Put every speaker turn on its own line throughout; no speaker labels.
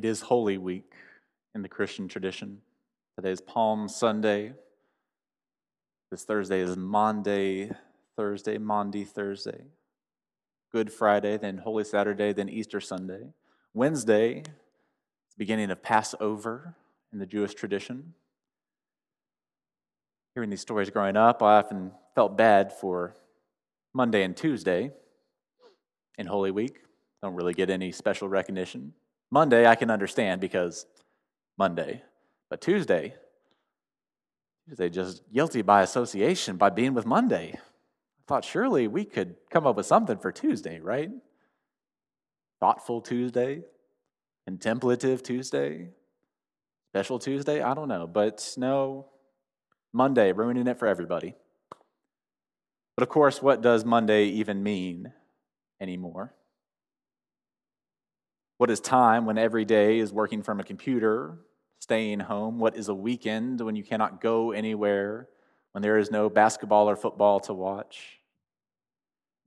It is Holy Week in the Christian tradition. Today is Palm Sunday. This Thursday is Monday, Thursday, Maundy Thursday. Good Friday, then Holy Saturday, then Easter Sunday. Wednesday, the beginning of Passover in the Jewish tradition. Hearing these stories growing up, I often felt bad for Monday and Tuesday in Holy Week. Don't really get any special recognition. Monday, I can understand because Monday. But Tuesday, Tuesday, just guilty by association by being with Monday. I thought surely we could come up with something for Tuesday, right? Thoughtful Tuesday, contemplative Tuesday, special Tuesday, I don't know. But no, Monday, ruining it for everybody. But of course, what does Monday even mean anymore? What is time when every day is working from a computer, staying home? What is a weekend when you cannot go anywhere, when there is no basketball or football to watch?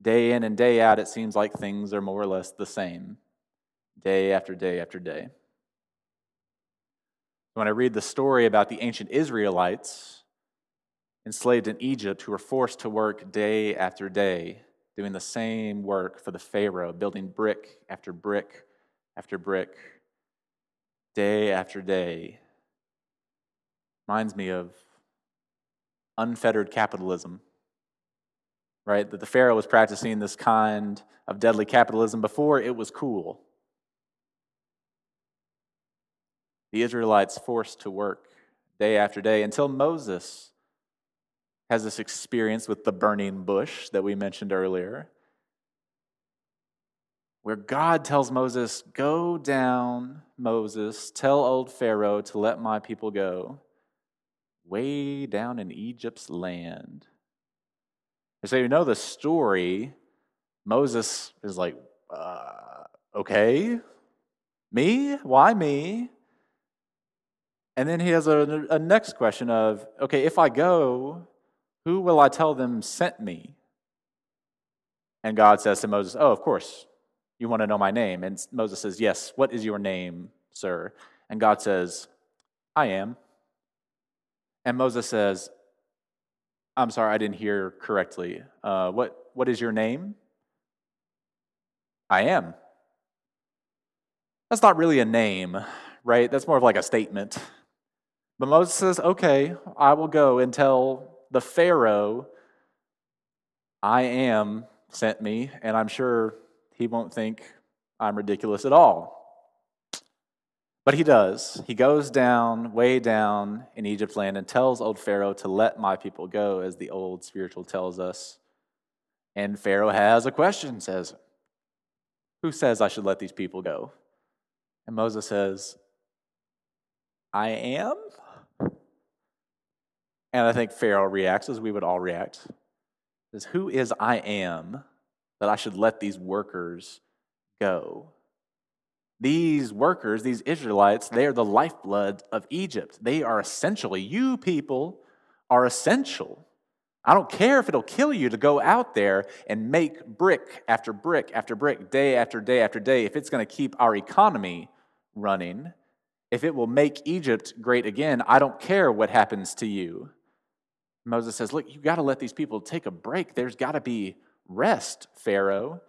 Day in and day out, it seems like things are more or less the same, day after day after day. When I read the story about the ancient Israelites enslaved in Egypt who were forced to work day after day, doing the same work for the Pharaoh, building brick after brick after brick, day after day. Reminds me of unfettered capitalism, right? That the Pharaoh was practicing this kind of deadly capitalism before it was cool. The Israelites forced to work day after day until Moses has this experience with the burning bush that we mentioned earlier where God tells Moses, Go down, Moses, tell old Pharaoh to let my people go, way down in Egypt's land. And so you know the story. Moses is like, uh, Okay, me? Why me? And then he has a, a next question of, Okay, if I go, who will I tell them sent me? And God says to Moses, Oh, of course, you want to know my name? And Moses says, Yes, what is your name, sir? And God says, I am. And Moses says, I'm sorry, I didn't hear correctly. Uh, what, what is your name? I am. That's not really a name, right? That's more of like a statement. But Moses says, Okay, I will go and tell the Pharaoh, I am sent me, and I'm sure he won't think I'm ridiculous at all. But he does. He goes down, way down in Egypt's land, and tells old Pharaoh to let my people go, as the old spiritual tells us. And Pharaoh has a question, says, Who says I should let these people go? And Moses says, I am? And I think Pharaoh reacts as we would all react. Says, Who is I am? That I should let these workers go. These workers, these Israelites, they are the lifeblood of Egypt. They are essentially, you people are essential. I don't care if it'll kill you to go out there and make brick after brick after brick, day after day after day, if it's going to keep our economy running, if it will make Egypt great again, I don't care what happens to you. Moses says, Look, you've got to let these people take a break. There's got to be Rest, Pharaoh.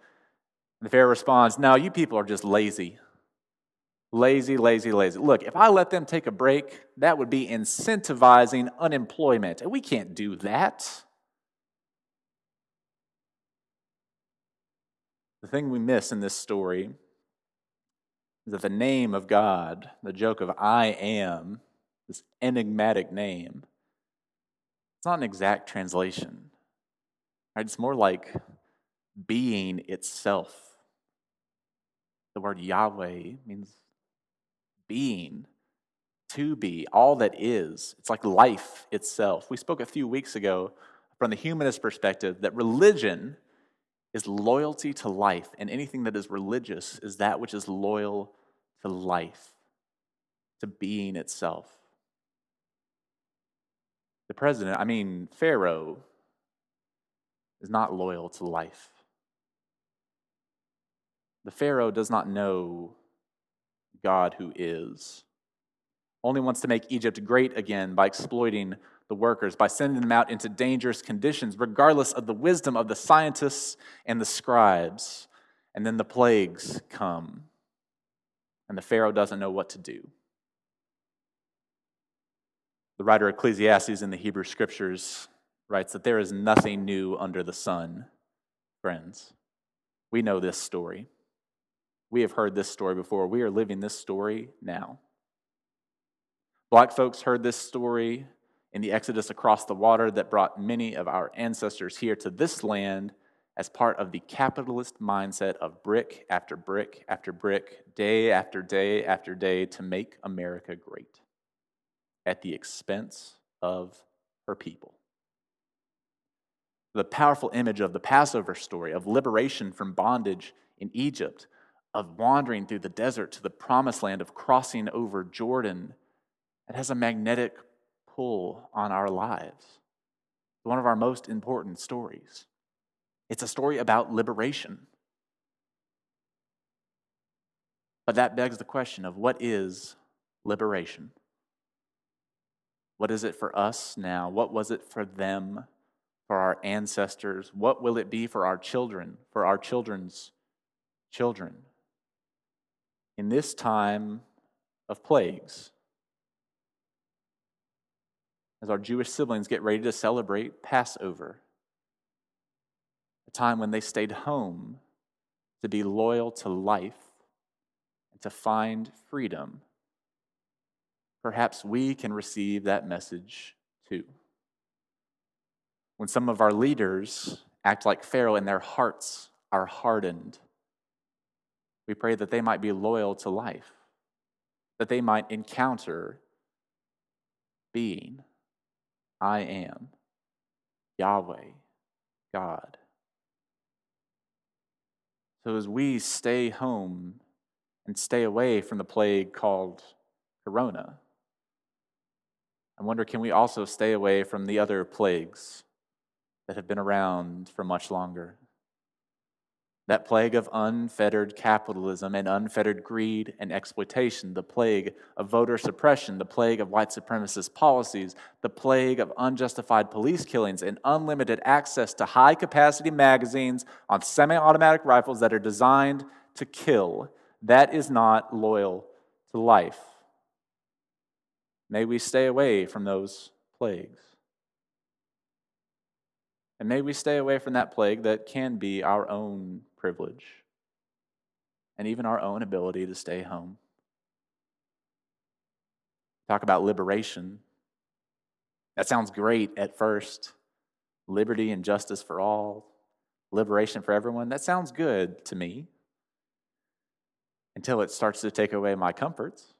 And the Pharaoh responds, No, you people are just lazy. Lazy, lazy, lazy. Look, if I let them take a break, that would be incentivizing unemployment. And we can't do that. The thing we miss in this story is that the name of God, the joke of I am, this enigmatic name, it's not an exact translation. Right? It's more like being itself. The word Yahweh means being, to be, all that is. It's like life itself. We spoke a few weeks ago from the humanist perspective that religion is loyalty to life, and anything that is religious is that which is loyal to life, to being itself. The president, I mean, Pharaoh, is not loyal to life. The Pharaoh does not know God who is. Only wants to make Egypt great again by exploiting the workers, by sending them out into dangerous conditions, regardless of the wisdom of the scientists and the scribes. And then the plagues come, and the Pharaoh doesn't know what to do. The writer Ecclesiastes in the Hebrew Scriptures writes that there is nothing new under the sun, friends. We know this story. We have heard this story before. We are living this story now. Black folks heard this story in the exodus across the water that brought many of our ancestors here to this land as part of the capitalist mindset of brick after brick after brick, day after day after day to make America great at the expense of her people. The powerful image of the Passover story, of liberation from bondage in Egypt, of wandering through the desert to the promised land, of crossing over Jordan, it has a magnetic pull on our lives. One of our most important stories. It's a story about liberation. But that begs the question of what is liberation? What is it for us now? What was it for them, for our ancestors? What will it be for our children, for our children's children? In this time of plagues, as our Jewish siblings get ready to celebrate Passover, a time when they stayed home to be loyal to life and to find freedom perhaps we can receive that message too. When some of our leaders act like Pharaoh and their hearts are hardened, we pray that they might be loyal to life, that they might encounter being, I am, Yahweh, God. So as we stay home and stay away from the plague called Corona, I wonder can we also stay away from the other plagues that have been around for much longer? That plague of unfettered capitalism and unfettered greed and exploitation, the plague of voter suppression, the plague of white supremacist policies, the plague of unjustified police killings, and unlimited access to high capacity magazines on semi automatic rifles that are designed to kill. That is not loyal to life. May we stay away from those plagues. And may we stay away from that plague that can be our own privilege and even our own ability to stay home. Talk about liberation. That sounds great at first. Liberty and justice for all, liberation for everyone. That sounds good to me until it starts to take away my comforts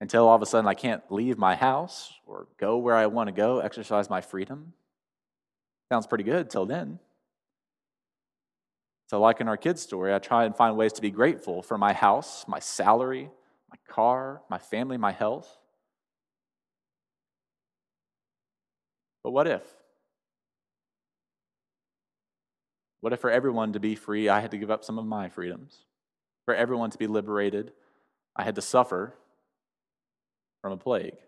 until all of a sudden I can't leave my house or go where I want to go, exercise my freedom. Sounds pretty good till then. So, like in our kids' story, I try and find ways to be grateful for my house, my salary, my car, my family, my health. But what if? What if for everyone to be free, I had to give up some of my freedoms? For everyone to be liberated, I had to suffer from a plague. It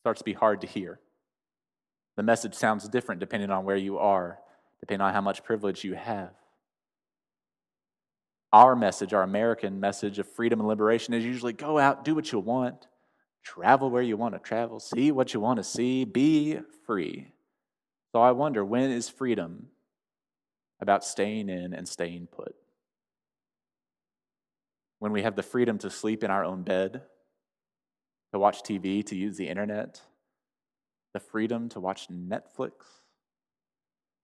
starts to be hard to hear. The message sounds different depending on where you are, depending on how much privilege you have. Our message, our American message of freedom and liberation, is usually go out, do what you want, travel where you want to travel, see what you want to see, be free. So I wonder when is freedom about staying in and staying put? when we have the freedom to sleep in our own bed, to watch TV, to use the internet, the freedom to watch Netflix,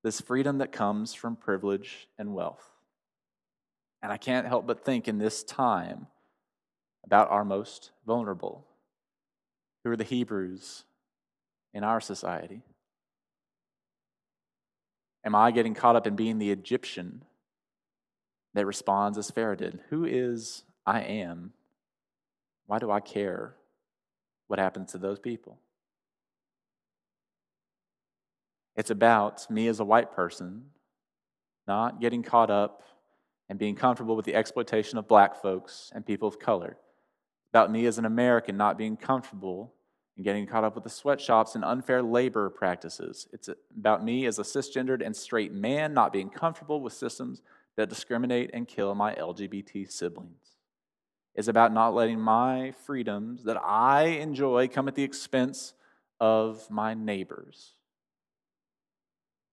this freedom that comes from privilege and wealth. And I can't help but think in this time about our most vulnerable, who are the Hebrews in our society. Am I getting caught up in being the Egyptian that responds as Pharaoh did? Who is I am, why do I care what happens to those people? It's about me as a white person not getting caught up and being comfortable with the exploitation of black folks and people of color. About me as an American not being comfortable and getting caught up with the sweatshops and unfair labor practices. It's about me as a cisgendered and straight man not being comfortable with systems that discriminate and kill my LGBT siblings. It's about not letting my freedoms that I enjoy come at the expense of my neighbors.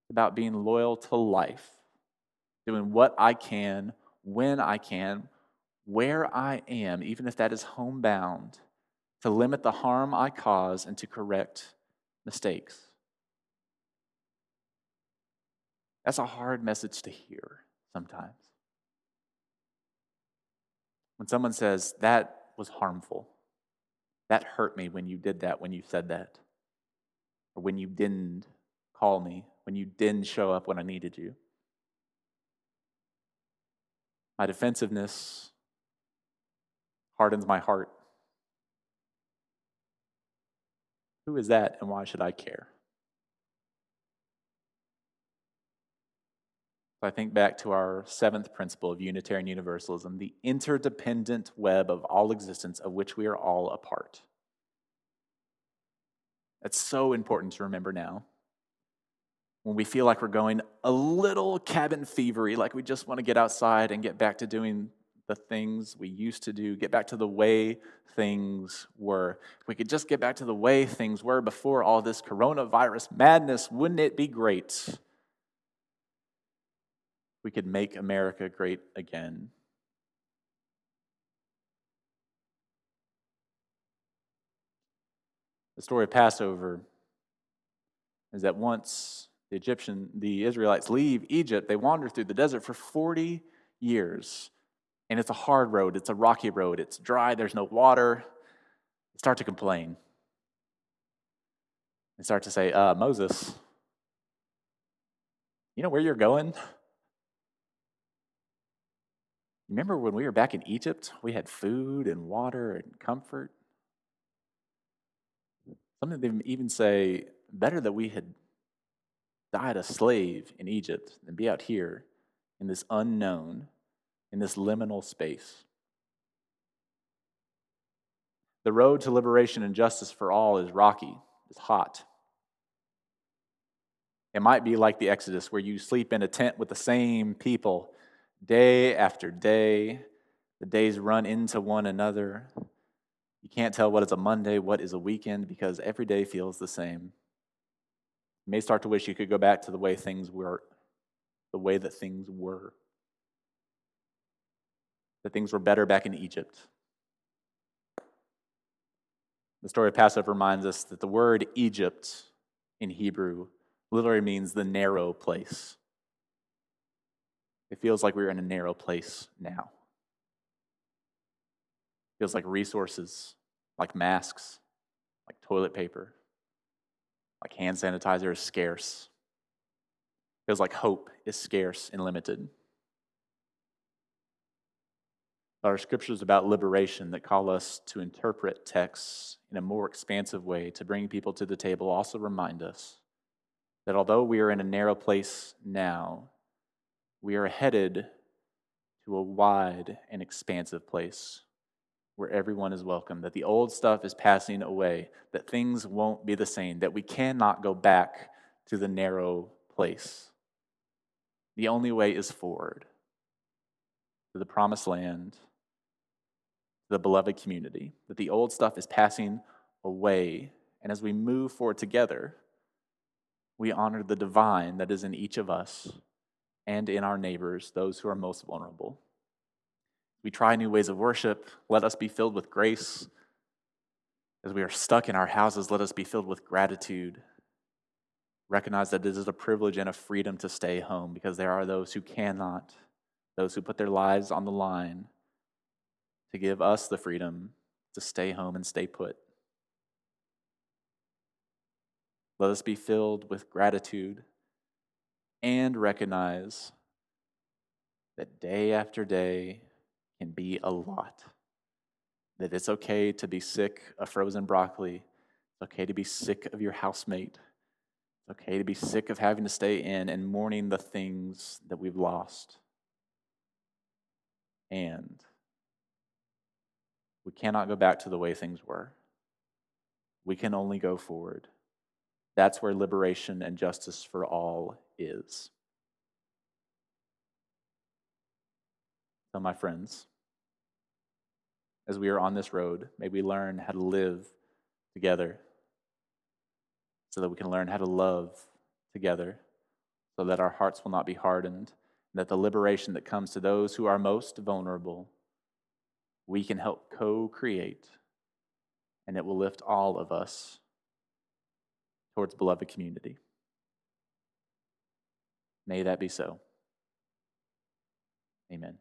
About being loyal to life, doing what I can, when I can, where I am, even if that is homebound, to limit the harm I cause and to correct mistakes. That's a hard message to hear sometimes. When someone says, That was harmful, that hurt me when you did that, when you said that, or when you didn't call me, when you didn't show up when I needed you. My defensiveness hardens my heart. Who is that and why should I care? I think back to our seventh principle of Unitarian Universalism, the interdependent web of all existence of which we are all a part. That's so important to remember now. When we feel like we're going a little cabin fevery, like we just want to get outside and get back to doing the things we used to do, get back to the way things were. If we could just get back to the way things were before all this coronavirus madness, wouldn't it be great? We could make America great again. The story of Passover is that once the Egyptian, the Israelites leave Egypt, they wander through the desert for 40 years. And it's a hard road, it's a rocky road, it's dry, there's no water. They start to complain. They start to say, uh, Moses, you know where you're going? Remember when we were back in Egypt? We had food and water and comfort. Some of them even say, better that we had died a slave in Egypt than be out here in this unknown in this liminal space. The road to liberation and justice for all is rocky, it's hot. It might be like the Exodus, where you sleep in a tent with the same people day after day. The days run into one another. You can't tell what is a Monday, what is a weekend, because every day feels the same. You may start to wish you could go back to the way things were, the way that things were that things were better back in Egypt. The story of Passover reminds us that the word Egypt in Hebrew literally means the narrow place. It feels like we're in a narrow place now. It feels like resources, like masks, like toilet paper, like hand sanitizer is scarce. It feels like hope is scarce and limited. Our scriptures about liberation that call us to interpret texts in a more expansive way to bring people to the table also remind us that although we are in a narrow place now, we are headed to a wide and expansive place where everyone is welcome, that the old stuff is passing away, that things won't be the same, that we cannot go back to the narrow place. The only way is forward to the promised land to the beloved community, that the old stuff is passing away. And as we move forward together, we honor the divine that is in each of us and in our neighbors, those who are most vulnerable. We try new ways of worship. Let us be filled with grace. As we are stuck in our houses, let us be filled with gratitude. Recognize that it is a privilege and a freedom to stay home because there are those who cannot, those who put their lives on the line to give us the freedom to stay home and stay put. Let us be filled with gratitude and recognize that day after day can be a lot. That it's okay to be sick of frozen broccoli. It's okay to be sick of your housemate. It's okay to be sick of having to stay in and mourning the things that we've lost. And we cannot go back to the way things were. We can only go forward. That's where liberation and justice for all is. My friends, as we are on this road, may we learn how to live together so that we can learn how to love together, so that our hearts will not be hardened, and that the liberation that comes to those who are most vulnerable, we can help co create, and it will lift all of us towards beloved community. May that be so. Amen.